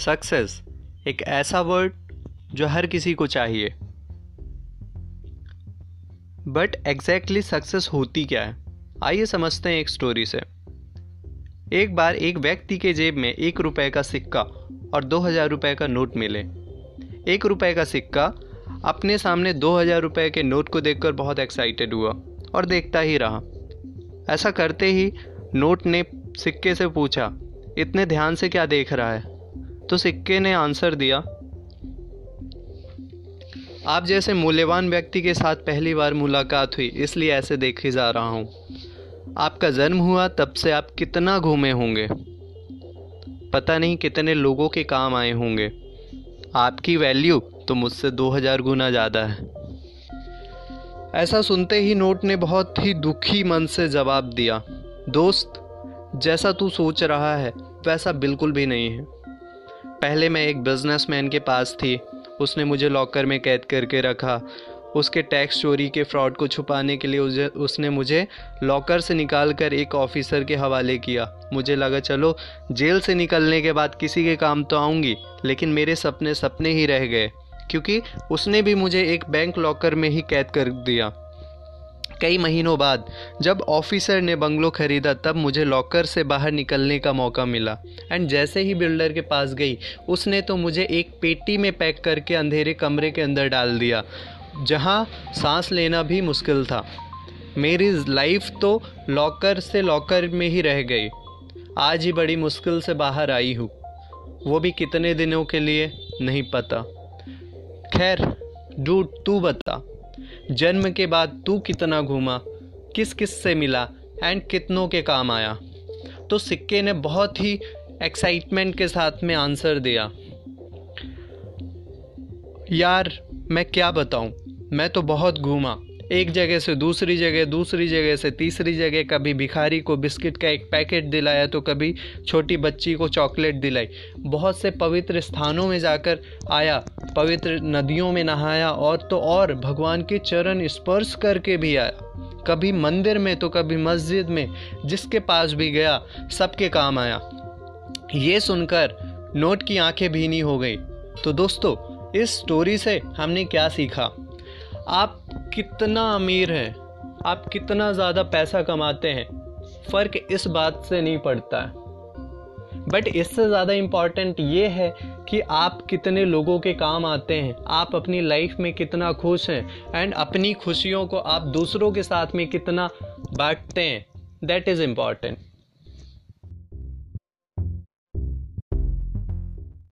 Success एक ऐसा word जो हर किसी को चाहिए। बट एग्जैक्टली सक्सेस होती क्या है? आइए समझते हैं एक स्टोरी से। एक बार एक व्यक्ति के जेब में एक रुपए का सिक्का और दो हज़ार रुपये का नोट मिले। एक रुपए का सिक्का अपने सामने दो हज़ार रुपये के नोट को देखकर बहुत एक्साइटेड हुआ और देखता ही रहा। ऐसा करते ही नोट ने सिक्के से पूछा, इतने ध्यान से क्या देख रहा है? तो सिक्के ने आंसर दिया। आप जैसे मूल्यवान व्यक्ति के साथ पहली बार मुलाकात हुई, इसलिए ऐसे देखे जा रहा हूँ। आपका जन्म हुआ, तब से आप कितना घूमे होंगे? पता नहीं कितने लोगों के काम आए होंगे। आपकी वैल्यू तो मुझसे दो हज़ार गुना ज़्यादा है। ऐसा सुनते ही नोट ने बहुत ही दुखी मन से जवाब दिया, दोस्त, जैसा तू सोच रहा है, वैसा बिल्कुल भी नहीं है। पहले मैं एक बिजनेसमैन के पास थी। उसने मुझे लॉकर में कैद करके रखा। उसके टैक्स चोरी के फ्रॉड को छुपाने के लिए उसने मुझे लॉकर से निकाल कर एक ऑफिसर के हवाले किया। मुझे लगा, चलो, जेल से निकलने के बाद किसी के काम तो आऊँगी, लेकिन मेरे सपने सपने ही रह गए, क्योंकि उसने भी मुझे एक बैंक लॉकर में ही कैद कर दिया। कई महीनों बाद, जब ऑफिसर ने बंगलो खरीदा, तब मुझे लॉकर से बाहर निकलने का मौका मिला। एंड जैसे ही बिल्डर के पास गई, उसने तो मुझे एक पेटी में पैक करके अंधेरे कमरे के अंदर डाल दिया, जहाँ सांस लेना भी मुश्किल था। मेरी लाइफ तो लॉकर से लॉकर में ही रह गई। आज ही बड़ी मुश्किल से बाहर आई हूँ। वो भी कितने दिनों के लिए? नहीं पता। खैर, डूड, तू बता। जन्म के बाद तू कितना घूमा, किस किस से मिला एंड कितनों के काम आया। तो सिक्के ने बहुत ही एक्साइटमेंट के साथ में आंसर दिया। यार, मैं क्या बताऊँ? मैं तो बहुत घूमा। एक जगह से दूसरी जगह दूसरी जगह से तीसरी जगह, कभी भिखारी को बिस्किट का एक पैकेट दिलाया तो कभी छोटी बच्ची को चॉकलेट दिलाई। बहुत से पवित्र स्थानों में जाकर आया, पवित्र नदियों में नहाया, और तो और भगवान के चरण स्पर्श करके भी आया। कभी मंदिर में तो कभी मस्जिद में, जिसके पास भी गया, सबके काम आया। ये सुनकर नोट की आँखें भीनी हो गई। तो दोस्तों, इस स्टोरी से हमने क्या सीखा? आप कितना अमीर हैं। आप कितना ज़्यादा पैसा कमाते हैं। फ़र्क इस बात से नहीं पड़ता। बट इससे ज़्यादा इंपॉर्टेंट ये है कि आप कितने लोगों के काम आते हैं। आप अपनी लाइफ में कितना खुश हैं। एंड अपनी खुशियों को आप दूसरों के साथ में कितना बांटते हैं। That is important